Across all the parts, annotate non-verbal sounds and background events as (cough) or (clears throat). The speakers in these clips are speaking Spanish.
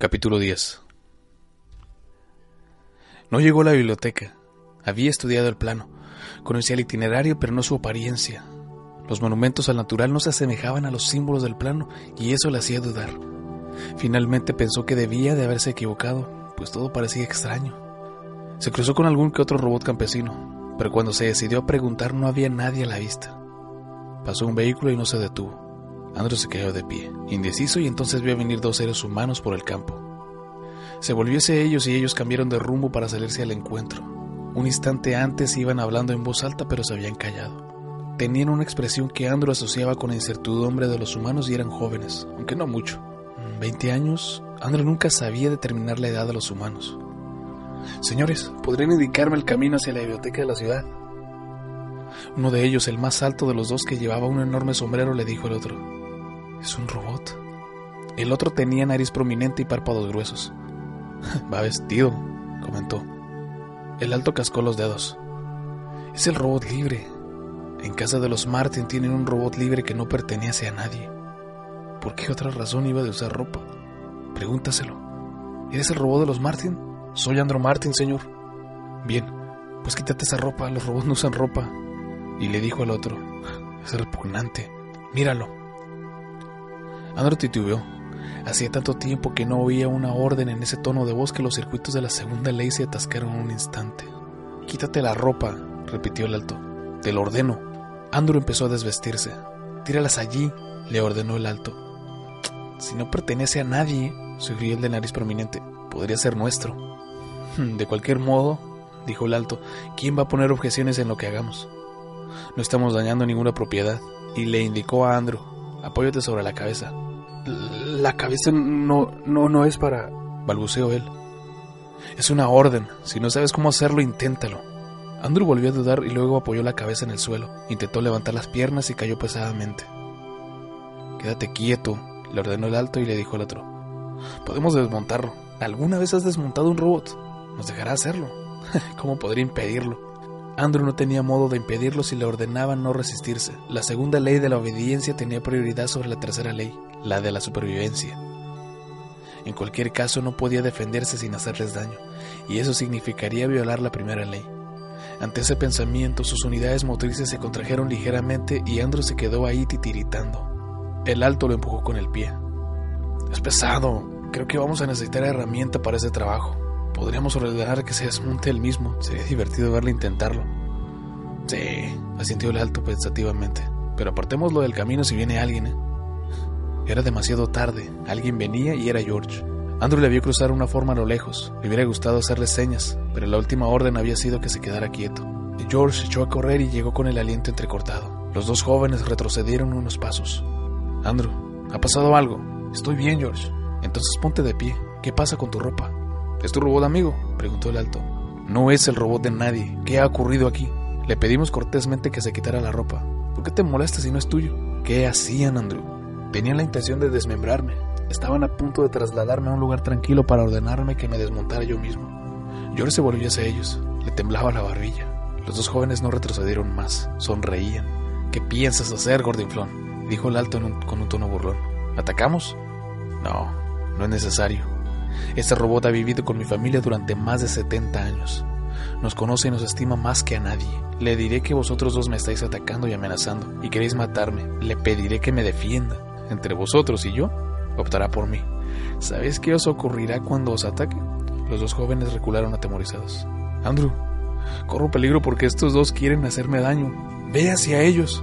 Capítulo 10 No llegó a la biblioteca. Había estudiado el plano. Conocía el itinerario, pero no su apariencia. Los monumentos al natural no se asemejaban a los símbolos del plano, y eso le hacía dudar. Finalmente pensó que debía de haberse equivocado, pues todo parecía extraño. Se cruzó con algún que otro robot campesino, pero cuando se decidió a preguntar no había nadie a la vista. Pasó un vehículo y no se detuvo. Andrew se quedó de pie, indeciso, y entonces vio venir dos seres humanos por el campo. Se volvió hacia ellos y ellos cambiaron de rumbo para salirse al encuentro. Un instante antes iban hablando en voz alta, pero se habían callado. Tenían una expresión que Andrew asociaba con la incertidumbre de los humanos y eran jóvenes, aunque no mucho. Veinte años, Andrew nunca sabía determinar la edad de los humanos. Señores, ¿podrían indicarme el camino hacia la biblioteca de la ciudad? Uno de ellos, el más alto de los dos que llevaba un enorme sombrero, le dijo al otro. Es un robot. El otro tenía nariz prominente y párpados gruesos. (laughs) Va vestido, comentó. El alto cascó los dedos. Es el robot libre. En casa de los Martin tienen un robot libre que no pertenece a nadie. ¿Por qué otra razón iba de usar ropa? Pregúntaselo. ¿Eres el robot de los Martin? Soy Andrew Martin, señor. Bien, pues quítate esa ropa, los robots no usan ropa. Y le dijo al otro, (laughs) es repugnante. Míralo. Andrew titubeó. Hacía tanto tiempo que no oía una orden en ese tono de voz que los circuitos de la segunda ley se atascaron un instante. Quítate la ropa, repitió el alto. Te lo ordeno. Andrew empezó a desvestirse. Tíralas allí, le ordenó el alto. Si no pertenece a nadie, sugirió el de nariz prominente, podría ser nuestro. De cualquier modo, dijo el alto, ¿quién va a poner objeciones en lo que hagamos? No estamos dañando ninguna propiedad, y le indicó a Andrew, apóyate sobre la cabeza. La cabeza no, no, no es para... balbuceó él. Es una orden. Si no sabes cómo hacerlo, inténtalo. Andrew volvió a dudar y luego apoyó la cabeza en el suelo. Intentó levantar las piernas y cayó pesadamente. Quédate quieto, le ordenó el alto y le dijo al otro. Podemos desmontarlo. ¿Alguna vez has desmontado un robot? Nos dejará hacerlo. (laughs) ¿Cómo podría impedirlo? Andrew no tenía modo de impedirlo si le ordenaban no resistirse. La segunda ley de la obediencia tenía prioridad sobre la tercera ley, la de la supervivencia. En cualquier caso no podía defenderse sin hacerles daño, y eso significaría violar la primera ley. Ante ese pensamiento sus unidades motrices se contrajeron ligeramente y Andrew se quedó ahí titiritando. El alto lo empujó con el pie. Es pesado, creo que vamos a necesitar herramienta para ese trabajo. Podríamos ordenar que se desmonte el mismo. Sería divertido verle intentarlo. Sí, asintió el alto pensativamente. Pero apartémoslo del camino si viene alguien, ¿eh? Era demasiado tarde. Alguien venía y era George. Andrew le vio cruzar una forma a lo lejos. Le hubiera gustado hacerle señas, pero la última orden había sido que se quedara quieto. George echó a correr y llegó con el aliento entrecortado. Los dos jóvenes retrocedieron unos pasos. Andrew, ¿ha pasado algo? Estoy bien, George. Entonces ponte de pie. ¿Qué pasa con tu ropa? ¿Es tu robot amigo? preguntó el alto. No es el robot de nadie. ¿Qué ha ocurrido aquí? Le pedimos cortésmente que se quitara la ropa. ¿Por qué te molestas si no es tuyo? ¿Qué hacían, Andrew? Tenían la intención de desmembrarme. Estaban a punto de trasladarme a un lugar tranquilo para ordenarme que me desmontara yo mismo. George se volvió hacia ellos. Le temblaba la barbilla. Los dos jóvenes no retrocedieron más. Sonreían. ¿Qué piensas hacer, Gordinflón? Dijo el alto con un tono burlón. ¿Atacamos? No, no es necesario. Este robot ha vivido con mi familia durante más de 70 años. Nos conoce y nos estima más que a nadie. Le diré que vosotros dos me estáis atacando y amenazando y queréis matarme. Le pediré que me defienda. Entre vosotros y yo, optará por mí. ¿Sabéis qué os ocurrirá cuando os ataque? Los dos jóvenes recularon atemorizados. Andrew, corro peligro porque estos dos quieren hacerme daño. Ve hacia ellos.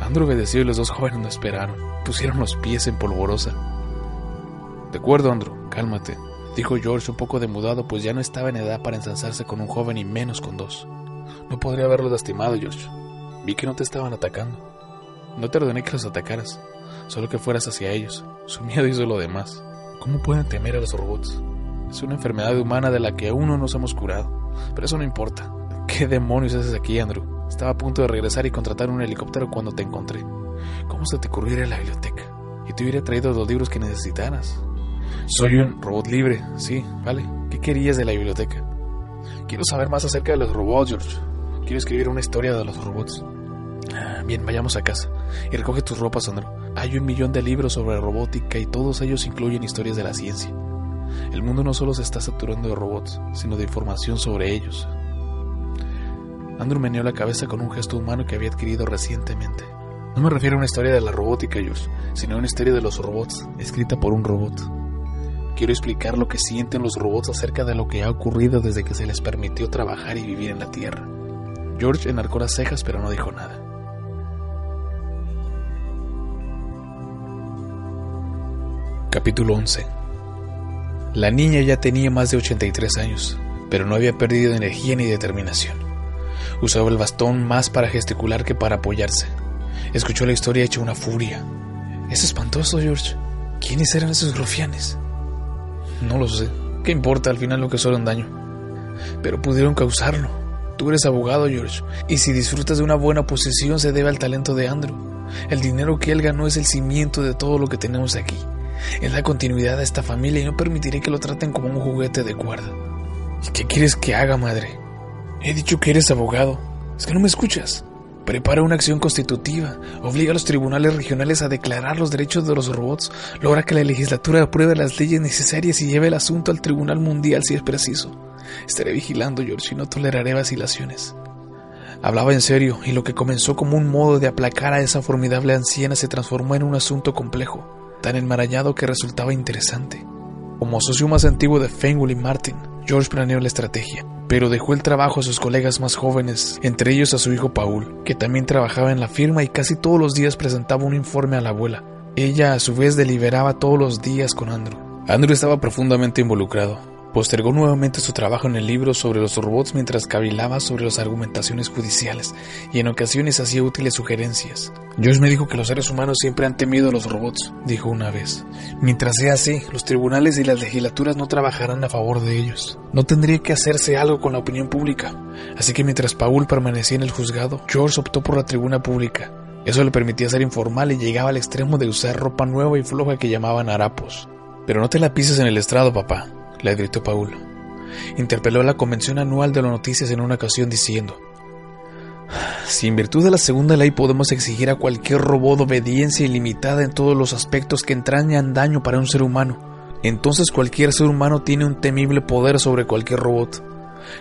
Andrew obedeció y los dos jóvenes no esperaron. Pusieron los pies en polvorosa. De acuerdo, Andrew, cálmate dijo George un poco demudado, pues ya no estaba en edad para ensalzarse con un joven y menos con dos. No podría haberlos lastimado, George. Vi que no te estaban atacando. No te ordené que los atacaras, solo que fueras hacia ellos. Su miedo hizo lo demás. ¿Cómo pueden temer a los robots? Es una enfermedad humana de la que aún no nos hemos curado. Pero eso no importa. ¿Qué demonios haces aquí, Andrew? Estaba a punto de regresar y contratar un helicóptero cuando te encontré. ¿Cómo se te ocurrió la biblioteca? Y te hubiera traído los libros que necesitaras. Soy un robot libre, sí, vale. ¿Qué querías de la biblioteca? Quiero saber más acerca de los robots, George. Quiero escribir una historia de los robots. Ah, bien, vayamos a casa. Y recoge tus ropas, Andrew. Hay un millón de libros sobre robótica y todos ellos incluyen historias de la ciencia. El mundo no solo se está saturando de robots, sino de información sobre ellos. Andrew meneó la cabeza con un gesto humano que había adquirido recientemente. No me refiero a una historia de la robótica, Jules, sino a una historia de los robots, escrita por un robot. Quiero explicar lo que sienten los robots acerca de lo que ha ocurrido desde que se les permitió trabajar y vivir en la Tierra. George enarcó las cejas pero no dijo nada. Capítulo 11 La niña ya tenía más de 83 años, pero no había perdido energía ni determinación. Usaba el bastón más para gesticular que para apoyarse. Escuchó la historia hecha una furia. Es espantoso, George. ¿Quiénes eran esos rufianes? No lo sé. ¿Qué importa al final lo que un daño? Pero pudieron causarlo. Tú eres abogado, George, y si disfrutas de una buena posición se debe al talento de Andrew. El dinero que él ganó es el cimiento de todo lo que tenemos aquí. Es la continuidad de esta familia y no permitiré que lo traten como un juguete de cuerda. ¿Y qué quieres que haga, madre? He dicho que eres abogado. Es que no me escuchas. Prepara una acción constitutiva, obliga a los tribunales regionales a declarar los derechos de los robots, logra que la legislatura apruebe las leyes necesarias y lleve el asunto al Tribunal Mundial si es preciso. Estaré vigilando, George, y no toleraré vacilaciones. Hablaba en serio, y lo que comenzó como un modo de aplacar a esa formidable anciana se transformó en un asunto complejo, tan enmarañado que resultaba interesante. Como socio más antiguo de Fenwell y Martin, George planeó la estrategia pero dejó el trabajo a sus colegas más jóvenes, entre ellos a su hijo Paul, que también trabajaba en la firma y casi todos los días presentaba un informe a la abuela. Ella a su vez deliberaba todos los días con Andrew. Andrew estaba profundamente involucrado. Postergó nuevamente su trabajo en el libro sobre los robots mientras cavilaba sobre las argumentaciones judiciales y en ocasiones hacía útiles sugerencias. Josh me dijo que los seres humanos siempre han temido a los robots, dijo una vez. Mientras sea así, los tribunales y las legislaturas no trabajarán a favor de ellos. No tendría que hacerse algo con la opinión pública. Así que mientras Paul permanecía en el juzgado, George optó por la tribuna pública. Eso le permitía ser informal y llegaba al extremo de usar ropa nueva y floja que llamaban harapos. Pero no te la pises en el estrado, papá, le gritó Paul. Interpeló a la convención anual de las noticias en una ocasión diciendo, si en virtud de la segunda ley podemos exigir a cualquier robot obediencia ilimitada en todos los aspectos que entrañan daño para un ser humano, entonces cualquier ser humano tiene un temible poder sobre cualquier robot.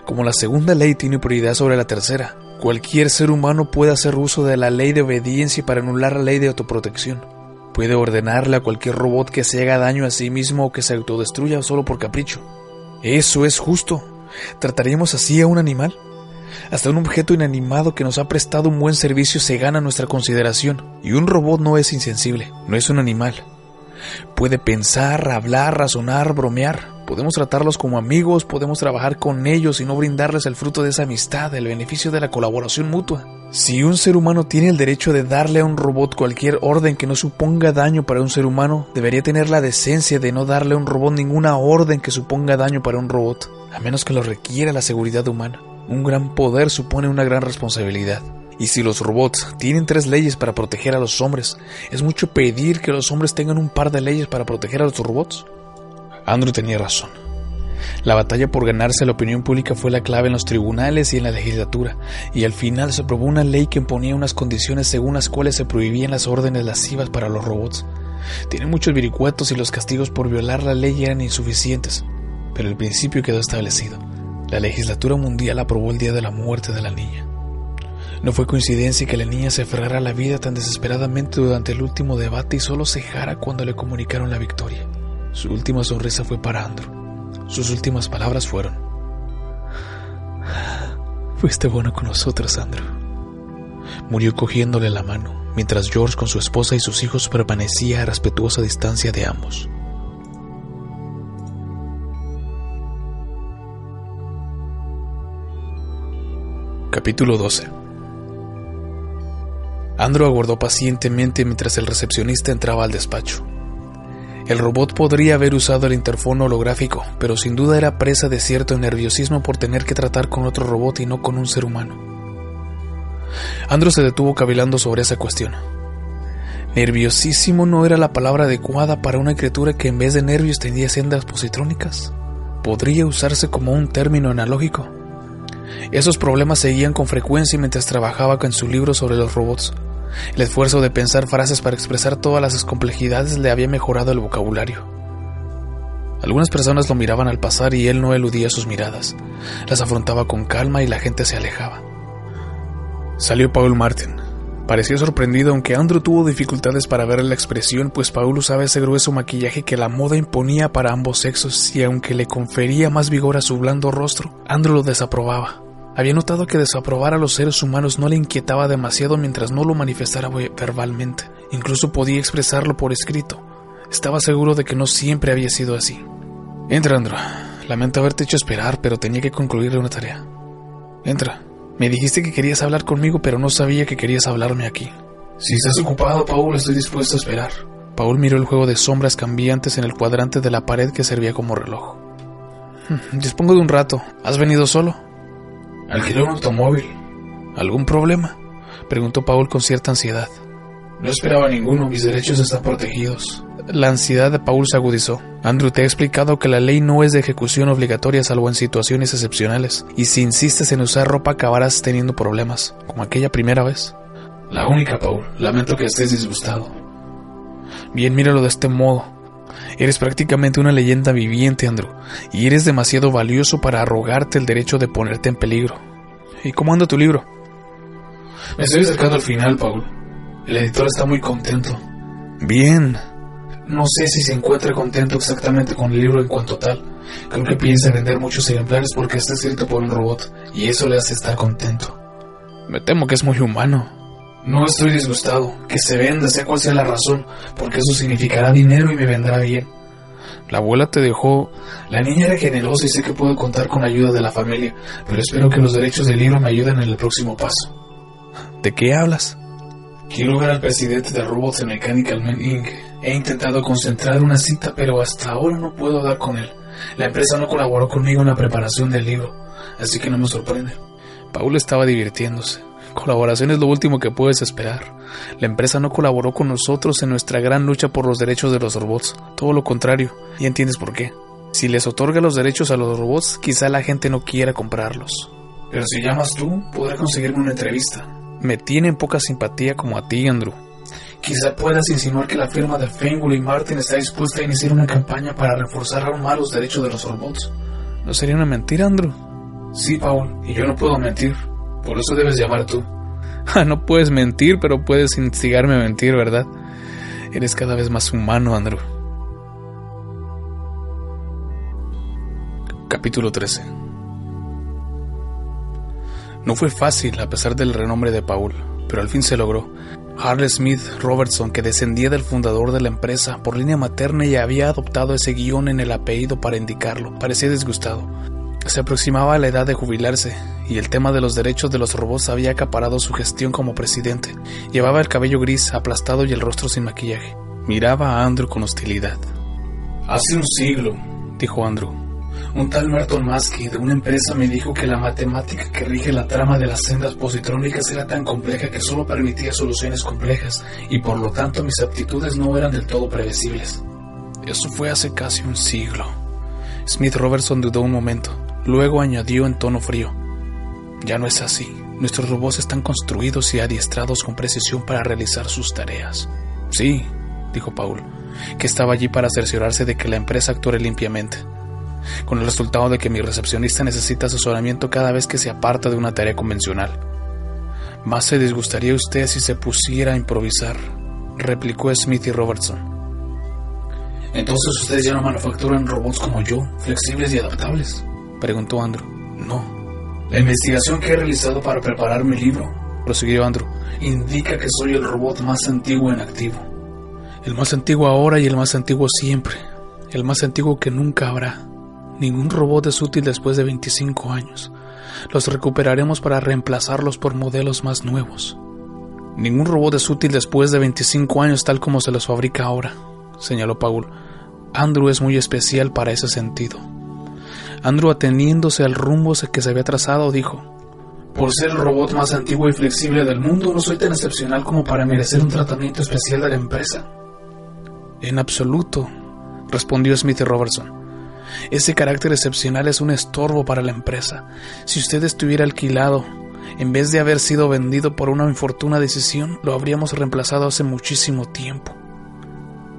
Como la segunda ley tiene prioridad sobre la tercera, cualquier ser humano puede hacer uso de la ley de obediencia para anular la ley de autoprotección. Puede ordenarle a cualquier robot que se haga daño a sí mismo o que se autodestruya solo por capricho. Eso es justo. ¿Trataríamos así a un animal? Hasta un objeto inanimado que nos ha prestado un buen servicio se gana nuestra consideración. Y un robot no es insensible, no es un animal. Puede pensar, hablar, razonar, bromear. Podemos tratarlos como amigos, podemos trabajar con ellos y no brindarles el fruto de esa amistad, el beneficio de la colaboración mutua. Si un ser humano tiene el derecho de darle a un robot cualquier orden que no suponga daño para un ser humano, debería tener la decencia de no darle a un robot ninguna orden que suponga daño para un robot, a menos que lo requiera la seguridad humana. Un gran poder supone una gran responsabilidad. Y si los robots tienen tres leyes para proteger a los hombres, ¿es mucho pedir que los hombres tengan un par de leyes para proteger a los robots? Andrew tenía razón. La batalla por ganarse la opinión pública fue la clave en los tribunales y en la legislatura, y al final se aprobó una ley que imponía unas condiciones según las cuales se prohibían las órdenes lascivas para los robots. Tienen muchos viricuetos y los castigos por violar la ley eran insuficientes, pero el principio quedó establecido. La legislatura mundial aprobó el día de la muerte de la niña. No fue coincidencia que la niña se aferrara a la vida tan desesperadamente durante el último debate y solo cejara cuando le comunicaron la victoria. Su última sonrisa fue para Andrew. Sus últimas palabras fueron: Fuiste bueno con nosotros, Andrew. Murió cogiéndole la mano, mientras George con su esposa y sus hijos permanecía a respetuosa distancia de ambos. Capítulo 12 Andrew aguardó pacientemente mientras el recepcionista entraba al despacho. El robot podría haber usado el interfono holográfico, pero sin duda era presa de cierto nerviosismo por tener que tratar con otro robot y no con un ser humano. Andrew se detuvo cavilando sobre esa cuestión. Nerviosísimo no era la palabra adecuada para una criatura que en vez de nervios tenía sendas positrónicas. ¿Podría usarse como un término analógico? Esos problemas seguían con frecuencia mientras trabajaba con su libro sobre los robots. El esfuerzo de pensar frases para expresar todas las complejidades le había mejorado el vocabulario. Algunas personas lo miraban al pasar y él no eludía sus miradas. Las afrontaba con calma y la gente se alejaba. Salió Paul Martin. Parecía sorprendido aunque Andrew tuvo dificultades para ver la expresión, pues Paul usaba ese grueso maquillaje que la moda imponía para ambos sexos y aunque le confería más vigor a su blando rostro, Andrew lo desaprobaba. Había notado que desaprobar a los seres humanos no le inquietaba demasiado mientras no lo manifestara verbalmente. Incluso podía expresarlo por escrito. Estaba seguro de que no siempre había sido así. Entra, Andrew. Lamento haberte hecho esperar, pero tenía que concluirle una tarea. Entra. Me dijiste que querías hablar conmigo, pero no sabía que querías hablarme aquí. Si estás ocupado, Paul, estoy dispuesto a esperar. Paul miró el juego de sombras cambiantes en el cuadrante de la pared que servía como reloj. Hmm, dispongo de un rato. ¿Has venido solo? Alquilé un automóvil. ¿Algún problema? Preguntó Paul con cierta ansiedad. No esperaba ninguno, mis derechos están protegidos. La ansiedad de Paul se agudizó. Andrew te ha explicado que la ley no es de ejecución obligatoria salvo en situaciones excepcionales, y si insistes en usar ropa acabarás teniendo problemas, como aquella primera vez. La única, Paul. Lamento que estés disgustado. Bien, míralo de este modo. Eres prácticamente una leyenda viviente, Andrew, y eres demasiado valioso para arrogarte el derecho de ponerte en peligro. ¿Y cómo anda tu libro? Me estoy acercando al final, Paul. El editor está muy contento. Bien. No sé si se encuentra contento exactamente con el libro en cuanto tal. Creo que piensa vender muchos ejemplares porque está escrito por un robot y eso le hace estar contento. Me temo que es muy humano. No estoy disgustado. Que se venda, sea cual sea la razón, porque eso significará dinero y me vendrá bien. La abuela te dejó... La niña era generosa y sé que puedo contar con la ayuda de la familia, pero espero que los derechos del libro me ayuden en el próximo paso. ¿De qué hablas? Quiero ver al presidente de Robots en Mechanical Man Inc. He intentado concentrar una cita, pero hasta ahora no puedo dar con él. La empresa no colaboró conmigo en la preparación del libro, así que no me sorprende. Paul estaba divirtiéndose. Colaboración es lo último que puedes esperar. La empresa no colaboró con nosotros en nuestra gran lucha por los derechos de los robots. Todo lo contrario. Y entiendes por qué. Si les otorga los derechos a los robots, quizá la gente no quiera comprarlos. Pero si llamas tú, podré conseguirme una entrevista. Me tienen poca simpatía como a ti, Andrew. Quizá puedas insinuar que la firma de Fenway y Martin está dispuesta a iniciar una campaña para reforzar aún más los derechos de los robots. ¿No sería una mentira, Andrew? Sí, Paul, y yo no puedo mentir. Por eso debes llamar tú. (laughs) Ah, no puedes mentir, pero puedes instigarme a mentir, ¿verdad? Eres cada vez más humano, Andrew. Capítulo 13 no fue fácil a pesar del renombre de Paul, pero al fin se logró. Harley Smith Robertson, que descendía del fundador de la empresa por línea materna y había adoptado ese guion en el apellido para indicarlo, parecía disgustado. Se aproximaba a la edad de jubilarse, y el tema de los derechos de los robots había acaparado su gestión como presidente. Llevaba el cabello gris, aplastado y el rostro sin maquillaje. Miraba a Andrew con hostilidad. Hace un siglo, dijo Andrew, un tal Merton Maskey de una empresa me dijo que la matemática que rige la trama de las sendas positrónicas era tan compleja que solo permitía soluciones complejas y por lo tanto mis aptitudes no eran del todo predecibles. Eso fue hace casi un siglo. Smith Robertson dudó un momento, luego añadió en tono frío. Ya no es así. Nuestros robots están construidos y adiestrados con precisión para realizar sus tareas. Sí, dijo Paul, que estaba allí para cerciorarse de que la empresa actuara limpiamente con el resultado de que mi recepcionista necesita asesoramiento cada vez que se aparta de una tarea convencional. Más se disgustaría usted si se pusiera a improvisar, replicó Smith y Robertson. Entonces ustedes ya no manufacturan robots como yo, flexibles y adaptables, preguntó Andrew. No. La investigación que he realizado para preparar mi libro, prosiguió Andrew, indica que soy el robot más antiguo en activo. El más antiguo ahora y el más antiguo siempre, el más antiguo que nunca habrá. Ningún robot es útil después de 25 años. Los recuperaremos para reemplazarlos por modelos más nuevos. Ningún robot es útil después de 25 años tal como se los fabrica ahora, señaló Paul. Andrew es muy especial para ese sentido. Andrew, ateniéndose al rumbo que se había trazado, dijo, Por ser el robot más antiguo y flexible del mundo, no soy tan excepcional como para merecer un tratamiento especial de la empresa. En absoluto, respondió Smith y Robertson. Ese carácter excepcional es un estorbo para la empresa. Si usted estuviera alquilado, en vez de haber sido vendido por una infortuna decisión, lo habríamos reemplazado hace muchísimo tiempo.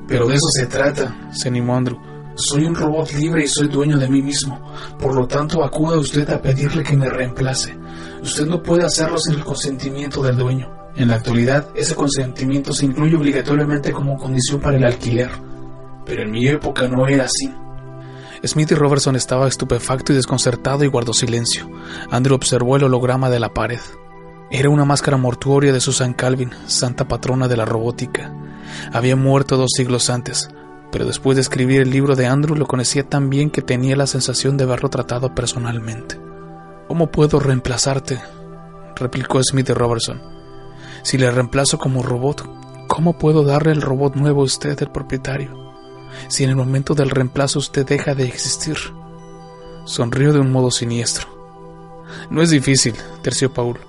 Pero de eso se trata, se animó Andrew. Soy un robot libre y soy dueño de mí mismo. Por lo tanto, acuda usted a pedirle que me reemplace. Usted no puede hacerlo sin el consentimiento del dueño. En la actualidad, ese consentimiento se incluye obligatoriamente como condición para el alquiler. Pero en mi época no era así. Smith y Robertson estaba estupefacto y desconcertado y guardó silencio. Andrew observó el holograma de la pared. Era una máscara mortuoria de Susan Calvin, santa patrona de la robótica. Había muerto dos siglos antes, pero después de escribir el libro de Andrew lo conocía tan bien que tenía la sensación de haberlo tratado personalmente. ¿Cómo puedo reemplazarte? replicó Smith Robertson. Si le reemplazo como robot, ¿cómo puedo darle el robot nuevo a usted, el propietario? Si en el momento del reemplazo usted deja de existir. Sonrió de un modo siniestro. No es difícil, terció Paul.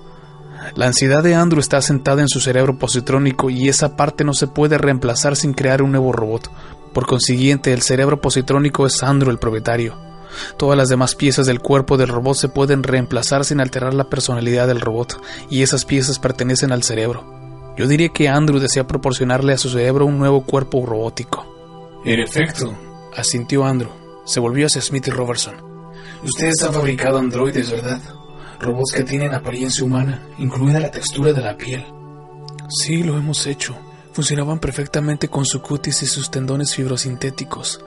La ansiedad de Andrew está sentada en su cerebro positrónico y esa parte no se puede reemplazar sin crear un nuevo robot. Por consiguiente, el cerebro positrónico es Andrew el propietario. Todas las demás piezas del cuerpo del robot se pueden reemplazar sin alterar la personalidad del robot, y esas piezas pertenecen al cerebro. Yo diría que Andrew desea proporcionarle a su cerebro un nuevo cuerpo robótico. En efecto, asintió Andrew. Se volvió hacia Smith y Robertson. Ustedes han fabricado androides, ¿verdad? Robots que tienen apariencia humana, incluida la textura de la piel. Sí, lo hemos hecho. Funcionaban perfectamente con su cutis y sus tendones fibrosintéticos.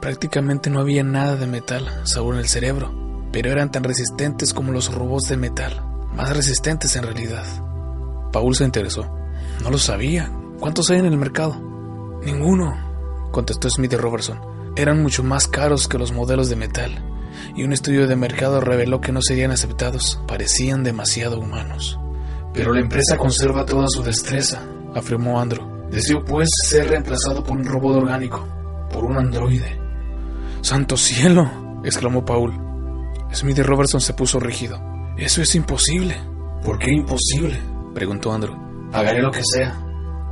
Prácticamente no había nada de metal, sabor en el cerebro, pero eran tan resistentes como los robots de metal, más resistentes en realidad. Paul se interesó. No lo sabía. ¿Cuántos hay en el mercado? Ninguno, contestó Smith y Robertson. Eran mucho más caros que los modelos de metal, y un estudio de mercado reveló que no serían aceptados. Parecían demasiado humanos. Pero la empresa conserva toda su destreza, afirmó Andrew. Deseo pues ser reemplazado por un robot orgánico, por un androide. ¡Santo cielo! exclamó Paul. Smith y Robertson se puso rígido. Eso es imposible. ¿Por qué imposible? preguntó Andrew. Pagaré lo que sea,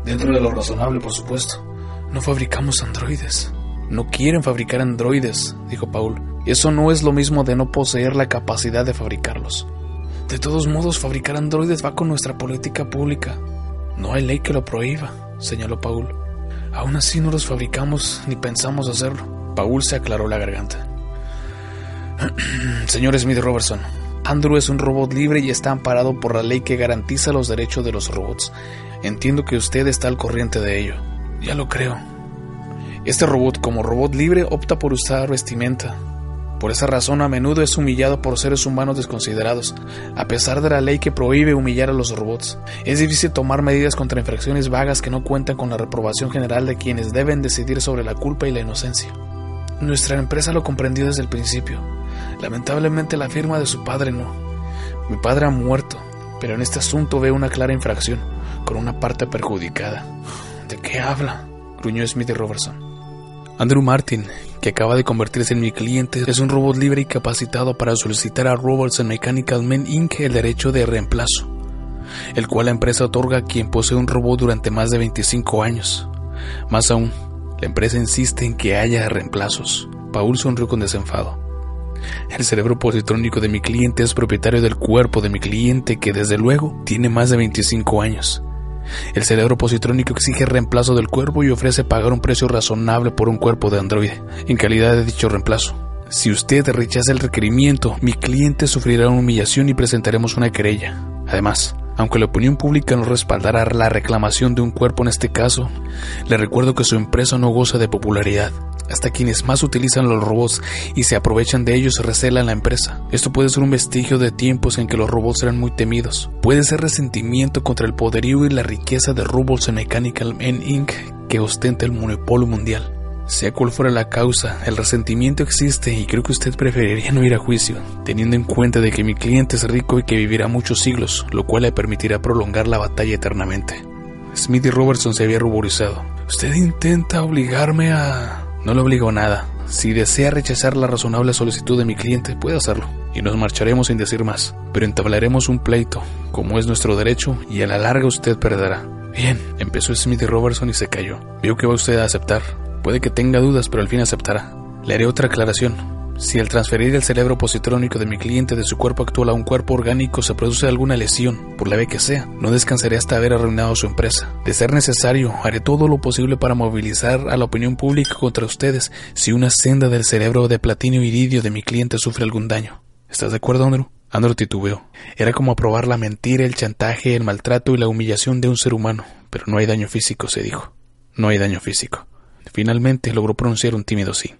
dentro de lo razonable, por supuesto. No fabricamos androides. No quieren fabricar androides, dijo Paul. Eso no es lo mismo de no poseer la capacidad de fabricarlos. De todos modos, fabricar androides va con nuestra política pública. No hay ley que lo prohíba, señaló Paul. Aún así no los fabricamos ni pensamos hacerlo. Paul se aclaró la garganta. (clears throat) Señor Smith Robertson, Andrew es un robot libre y está amparado por la ley que garantiza los derechos de los robots. Entiendo que usted está al corriente de ello. Ya lo creo. Este robot, como robot libre, opta por usar vestimenta, por esa razón a menudo es humillado por seres humanos desconsiderados, a pesar de la ley que prohíbe humillar a los robots. Es difícil tomar medidas contra infracciones vagas que no cuentan con la reprobación general de quienes deben decidir sobre la culpa y la inocencia. Nuestra empresa lo comprendió desde el principio. Lamentablemente la firma de su padre no. Mi padre ha muerto, pero en este asunto veo una clara infracción, con una parte perjudicada. ¿De qué habla? gruñó Smith y Robertson. Andrew Martin, que acaba de convertirse en mi cliente, es un robot libre y capacitado para solicitar a Robots and Mechanical Men Inc. el derecho de reemplazo, el cual la empresa otorga a quien posee un robot durante más de 25 años. Más aún, la empresa insiste en que haya reemplazos. Paul sonrió con desenfado. El cerebro positrónico de mi cliente es propietario del cuerpo de mi cliente que desde luego tiene más de 25 años. El cerebro positrónico exige reemplazo del cuerpo y ofrece pagar un precio razonable por un cuerpo de androide, en calidad de dicho reemplazo. Si usted rechaza el requerimiento, mi cliente sufrirá una humillación y presentaremos una querella. Además, aunque la opinión pública no respaldará la reclamación de un cuerpo en este caso, le recuerdo que su empresa no goza de popularidad. Hasta quienes más utilizan los robots y se aprovechan de ellos recelan la empresa. Esto puede ser un vestigio de tiempos en que los robots eran muy temidos. Puede ser resentimiento contra el poderío y la riqueza de Robots Mechanical Men Inc. que ostenta el monopolio mundial. Sea cual fuera la causa, el resentimiento existe y creo que usted preferiría no ir a juicio, teniendo en cuenta de que mi cliente es rico y que vivirá muchos siglos, lo cual le permitirá prolongar la batalla eternamente. Smith y Robertson se había ruborizado. Usted intenta obligarme a... No le obligo a nada. Si desea rechazar la razonable solicitud de mi cliente, puede hacerlo, y nos marcharemos sin decir más. Pero entablaremos un pleito, como es nuestro derecho, y a la larga usted perderá. Bien, empezó Smith y Robertson y se cayó. Veo que va usted a aceptar. Puede que tenga dudas, pero al fin aceptará. Le haré otra aclaración. Si al transferir el cerebro positrónico de mi cliente de su cuerpo actual a un cuerpo orgánico se produce alguna lesión, por leve que sea, no descansaré hasta haber arruinado su empresa. De ser necesario, haré todo lo posible para movilizar a la opinión pública contra ustedes si una senda del cerebro de platino iridio de mi cliente sufre algún daño. ¿Estás de acuerdo, Andrew? Andrew titubeó. Era como aprobar la mentira, el chantaje, el maltrato y la humillación de un ser humano, pero no hay daño físico, se dijo. No hay daño físico. Finalmente logró pronunciar un tímido sí.